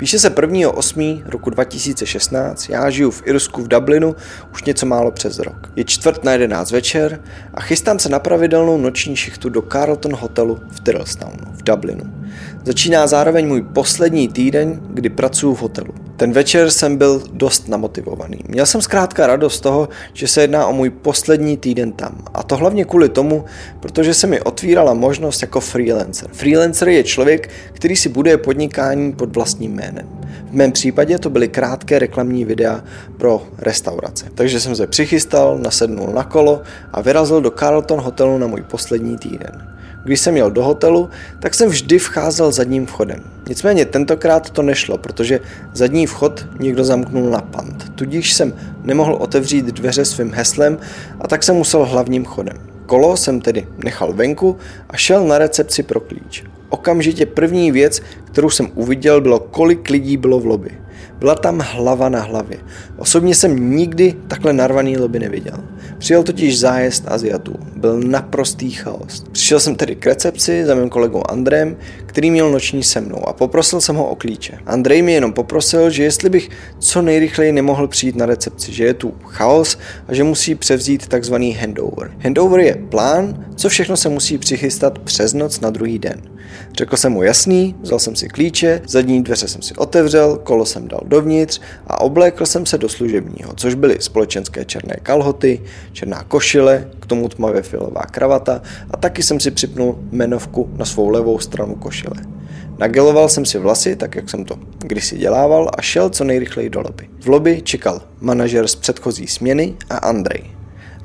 Píše se 1.8. roku 2016, já žiju v Irsku v Dublinu už něco málo přes rok. Je čtvrt na 11 večer a chystám se na pravidelnou noční šichtu do Carlton hotelu v Tyrrellstownu v Dublinu. Začíná zároveň můj poslední týden, kdy pracuji v hotelu. Ten večer jsem byl dost namotivovaný. Měl jsem zkrátka radost z toho, že se jedná o můj poslední týden tam. A to hlavně kvůli tomu, protože se mi otvírala možnost jako freelancer. Freelancer je člověk, který si buduje podnikání pod vlastním jménem. V mém případě to byly krátké reklamní videa pro restaurace. Takže jsem se přichystal, nasednul na kolo a vyrazil do Carlton hotelu na můj poslední týden. Když jsem jel do hotelu, tak jsem vždy vcházel zadním vchodem. Nicméně tentokrát to nešlo, protože zadní vchod někdo zamknul na pant. Tudíž jsem nemohl otevřít dveře svým heslem a tak jsem musel hlavním chodem. Kolo jsem tedy nechal venku a šel na recepci pro klíč. Okamžitě první věc, kterou jsem uviděl, bylo, kolik lidí bylo v lobby. Byla tam hlava na hlavě. Osobně jsem nikdy takhle narvaný lobby neviděl. Přijel totiž zájezd Aziatů. Byl naprostý chaos. Přišel jsem tedy k recepci za mým kolegou Andrem, který měl noční se mnou a poprosil jsem ho o klíče. Andrej mi jenom poprosil, že jestli bych co nejrychleji nemohl přijít na recepci, že je tu chaos a že musí převzít takzvaný handover. Handover je plán, co všechno se musí přichystat přes noc na druhý den. Řekl jsem mu jasný, vzal jsem si klíče, zadní dveře jsem si otevřel, kolo jsem dal dovnitř a oblékl jsem se do služebního, což byly společenské černé kalhoty, černá košile, k tomu tmavě filová kravata a taky jsem si připnul menovku na svou levou stranu košile. Nageloval jsem si vlasy, tak jak jsem to kdysi dělával a šel co nejrychleji do lobby. V lobby čekal manažer z předchozí směny a Andrej.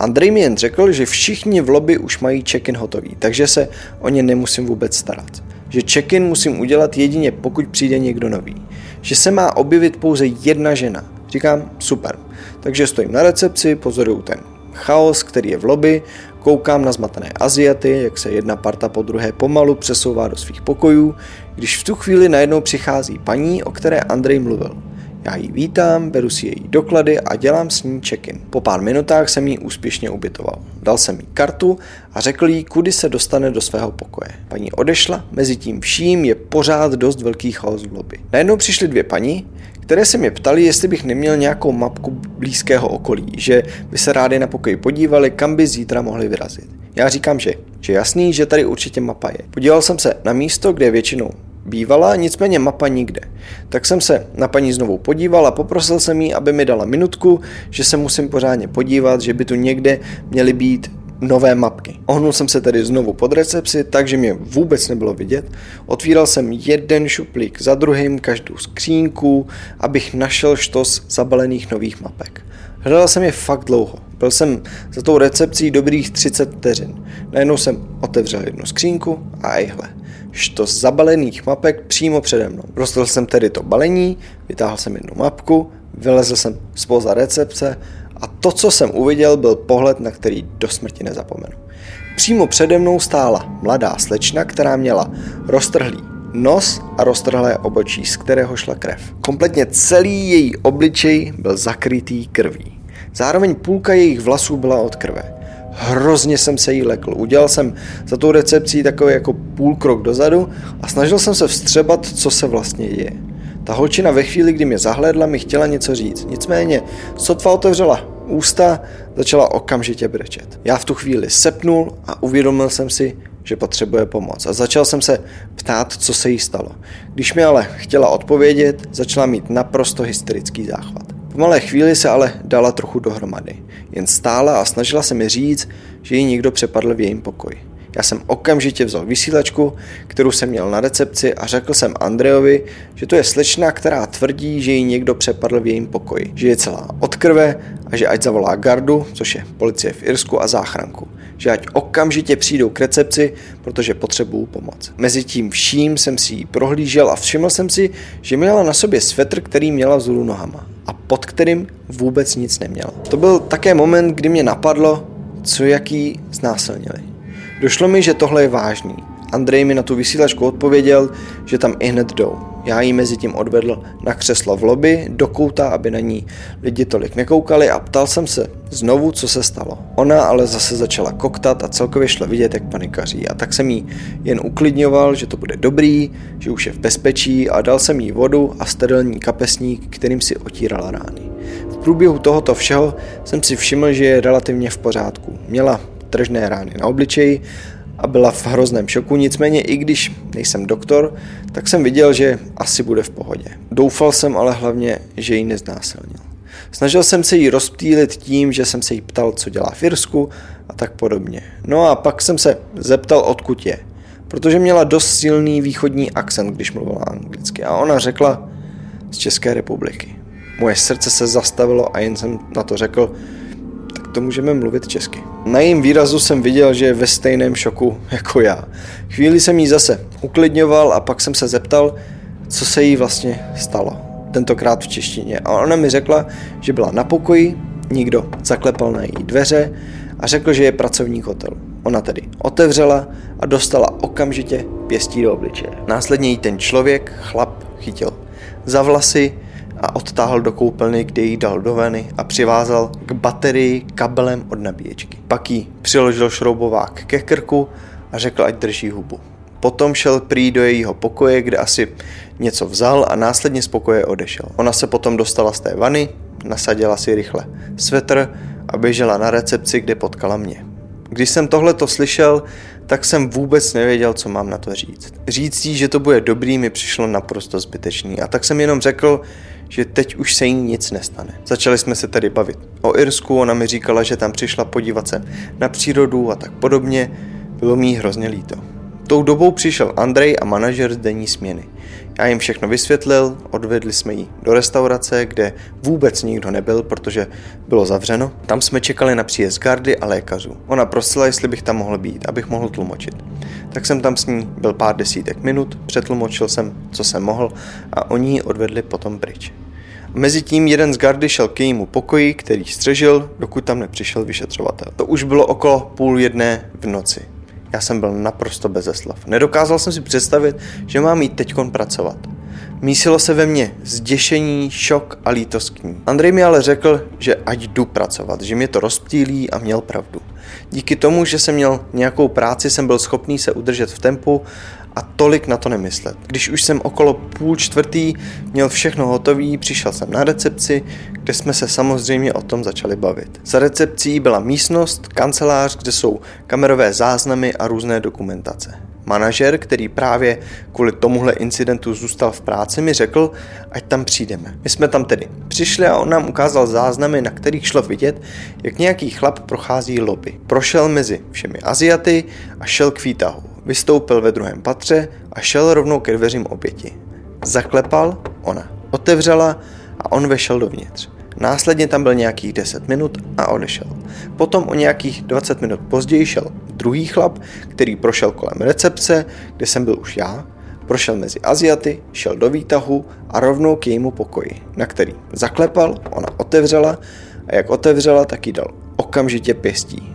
Andrej mi jen řekl, že všichni v lobby už mají check-in hotový, takže se o ně nemusím vůbec starat. Že check-in musím udělat jedině pokud přijde někdo nový. Že se má objevit pouze jedna žena. Říkám, super. Takže stojím na recepci, pozoruju ten chaos, který je v lobby, koukám na zmatené Aziaty, jak se jedna parta po druhé pomalu přesouvá do svých pokojů, když v tu chvíli najednou přichází paní, o které Andrej mluvil. Já ji vítám, beru si její doklady a dělám s ní check-in. Po pár minutách jsem ji úspěšně ubytoval. Dal jsem jí kartu a řekl jí, kudy se dostane do svého pokoje. Paní odešla, mezi tím vším je pořád dost velký chaos v lobby. Najednou přišly dvě paní, které se mě ptali, jestli bych neměl nějakou mapku blízkého okolí, že by se rádi na pokoj podívali, kam by zítra mohli vyrazit. Já říkám, že, že jasný, že tady určitě mapa je. Podíval jsem se na místo, kde většinou bývala, nicméně mapa nikde. Tak jsem se na paní znovu podíval a poprosil jsem jí, aby mi dala minutku, že se musím pořádně podívat, že by tu někde měly být nové mapky. Ohnul jsem se tedy znovu pod recepci, takže mě vůbec nebylo vidět. Otvíral jsem jeden šuplík za druhým, každou skřínku, abych našel štos zabalených nových mapek. Hledal jsem je fakt dlouho. Byl jsem za tou recepcí dobrých 30 vteřin. Najednou jsem otevřel jednu skřínku a ejhle štos zabalených mapek přímo přede mnou. Rozdělil jsem tedy to balení, vytáhl jsem jednu mapku, vylezl jsem spoza recepce a to, co jsem uviděl, byl pohled, na který do smrti nezapomenu. Přímo přede mnou stála mladá slečna, která měla roztrhlý nos a roztrhlé obočí, z kterého šla krev. Kompletně celý její obličej byl zakrytý krví. Zároveň půlka jejich vlasů byla od krve. Hrozně jsem se jí lekl. Udělal jsem za tou recepcí takový jako půl krok dozadu a snažil jsem se vstřebat, co se vlastně děje. Ta holčina ve chvíli, kdy mě zahlédla, mi chtěla něco říct. Nicméně, sotva otevřela ústa, začala okamžitě brečet. Já v tu chvíli sepnul a uvědomil jsem si, že potřebuje pomoc. A začal jsem se ptát, co se jí stalo. Když mi ale chtěla odpovědět, začala mít naprosto hysterický záchvat. Po malé chvíli se ale dala trochu dohromady. Jen stála a snažila se mi říct, že ji někdo přepadl v jejím pokoji. Já jsem okamžitě vzal vysílačku, kterou jsem měl na recepci a řekl jsem Andrejovi, že to je slečna, která tvrdí, že ji někdo přepadl v jejím pokoji, že je celá od krve a že ať zavolá gardu, což je policie v Irsku a záchranku, že ať okamžitě přijdou k recepci, protože potřebuju pomoc. Mezi tím vším jsem si ji prohlížel a všiml jsem si, že měla na sobě svetr, který měla vzhůru nohama. a pod kterým vůbec nic neměl. To byl také moment, kdy mě napadlo, co jaký znásilnili. Došlo mi, že tohle je vážný. Andrej mi na tu vysílačku odpověděl, že tam i hned jdou. Já ji mezi tím odvedl na křeslo v lobby, do kouta, aby na ní lidi tolik nekoukali a ptal jsem se znovu, co se stalo. Ona ale zase začala koktat a celkově šla vidět, jak panikaří. A tak jsem jí jen uklidňoval, že to bude dobrý, že už je v bezpečí a dal jsem jí vodu a sterilní kapesník, kterým si otírala rány. V průběhu tohoto všeho jsem si všiml, že je relativně v pořádku. Měla tržné rány na obličeji a byla v hrozném šoku, nicméně i když nejsem doktor, tak jsem viděl, že asi bude v pohodě. Doufal jsem ale hlavně, že ji neznásilnil. Snažil jsem se jí rozptýlit tím, že jsem se jí ptal, co dělá v Irsku a tak podobně. No a pak jsem se zeptal, odkud je, protože měla dost silný východní akcent, když mluvila anglicky a ona řekla z České republiky. Moje srdce se zastavilo a jen jsem na to řekl, to můžeme mluvit česky. Na jejím výrazu jsem viděl, že je ve stejném šoku jako já. Chvíli jsem jí zase uklidňoval a pak jsem se zeptal, co se jí vlastně stalo. Tentokrát v češtině. A ona mi řekla, že byla na pokoji, nikdo zaklepal na její dveře a řekl, že je pracovník hotelu. Ona tedy otevřela a dostala okamžitě pěstí do obličeje. Následně jí ten člověk, chlap, chytil za vlasy, a odtáhl do koupelny, kde jí dal do veny a přivázal k baterii kabelem od nabíječky. Pak jí přiložil šroubovák ke krku a řekl, ať drží hubu. Potom šel prý do jejího pokoje, kde asi něco vzal a následně z pokoje odešel. Ona se potom dostala z té vany, nasadila si rychle svetr a běžela na recepci, kde potkala mě. Když jsem tohle to slyšel, tak jsem vůbec nevěděl, co mám na to říct. Říct jí, že to bude dobrý, mi přišlo naprosto zbytečný. A tak jsem jenom řekl, že teď už se jí nic nestane. Začali jsme se tedy bavit o Irsku, ona mi říkala, že tam přišla podívat se na přírodu a tak podobně. Bylo mi hrozně líto. Tou dobou přišel Andrej a manažer z denní směny. Já jim všechno vysvětlil, odvedli jsme ji do restaurace, kde vůbec nikdo nebyl, protože bylo zavřeno. Tam jsme čekali na příjezd gardy a lékařů. Ona prosila, jestli bych tam mohl být, abych mohl tlumočit. Tak jsem tam s ní byl pár desítek minut, přetlumočil jsem, co jsem mohl a oni ji odvedli potom pryč. Mezitím jeden z gardy šel k jejímu pokoji, který střežil, dokud tam nepřišel vyšetřovatel. To už bylo okolo půl jedné v noci. Já jsem byl naprosto bezeslav. Nedokázal jsem si představit, že mám jít teďkon pracovat. Mísilo se ve mně zděšení, šok a lítost k ní. Andrej mi ale řekl, že ať jdu pracovat, že mě to rozptýlí a měl pravdu. Díky tomu, že jsem měl nějakou práci, jsem byl schopný se udržet v tempu a tolik na to nemyslet. Když už jsem okolo půl čtvrtý měl všechno hotový, přišel jsem na recepci, kde jsme se samozřejmě o tom začali bavit. Za recepcí byla místnost, kancelář, kde jsou kamerové záznamy a různé dokumentace. Manažer, který právě kvůli tomuhle incidentu zůstal v práci, mi řekl, ať tam přijdeme. My jsme tam tedy přišli a on nám ukázal záznamy, na kterých šlo vidět, jak nějaký chlap prochází lobby. Prošel mezi všemi Aziaty a šel k výtahu. Vystoupil ve druhém patře a šel rovnou ke dveřím oběti. Zaklepal, ona otevřela a on vešel dovnitř. Následně tam byl nějakých 10 minut a odešel. Potom o nějakých 20 minut později šel druhý chlap, který prošel kolem recepce, kde jsem byl už já, prošel mezi Aziaty, šel do výtahu a rovnou k jejímu pokoji, na který zaklepal, ona otevřela a jak otevřela, tak jí dal okamžitě pěstí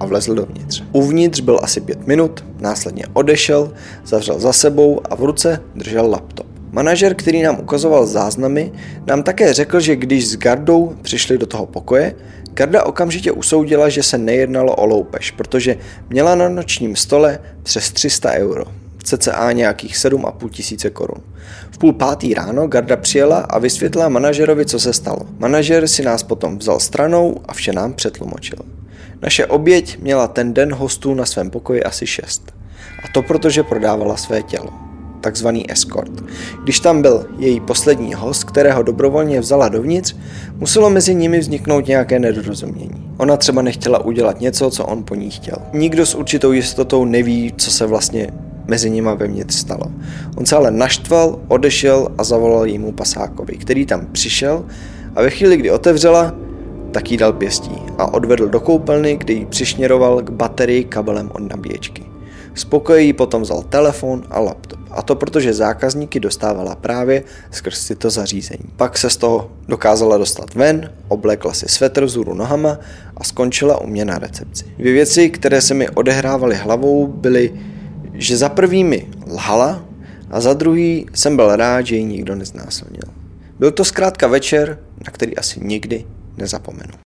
a vlezl dovnitř. Uvnitř byl asi pět minut, následně odešel, zavřel za sebou a v ruce držel laptop. Manažer, který nám ukazoval záznamy, nám také řekl, že když s Gardou přišli do toho pokoje, Garda okamžitě usoudila, že se nejednalo o loupež, protože měla na nočním stole přes 300 euro, cca nějakých 7,5 tisíce korun. V půl pátý ráno Garda přijela a vysvětlila manažerovi, co se stalo. Manažer si nás potom vzal stranou a vše nám přetlumočil. Naše oběť měla ten den hostů na svém pokoji asi šest. A to protože prodávala své tělo. Takzvaný escort. Když tam byl její poslední host, kterého dobrovolně vzala dovnitř, muselo mezi nimi vzniknout nějaké nedorozumění. Ona třeba nechtěla udělat něco, co on po ní chtěl. Nikdo s určitou jistotou neví, co se vlastně mezi nima vevnitř stalo. On se ale naštval, odešel a zavolal jímu pasákovi, který tam přišel a ve chvíli, kdy otevřela, tak jí dal pěstí a odvedl do koupelny, kde ji přišněroval k baterii kabelem od nabíječky. Spokojí potom vzal telefon a laptop. A to protože zákazníky dostávala právě skrz tyto zařízení. Pak se z toho dokázala dostat ven, oblekla si svetr vzhůru nohama a skončila u mě na recepci. Dvě věci, které se mi odehrávaly hlavou, byly, že za prvými lhala a za druhý jsem byl rád, že ji nikdo neznásilnil. Byl to zkrátka večer, na který asi nikdy nezapomenu.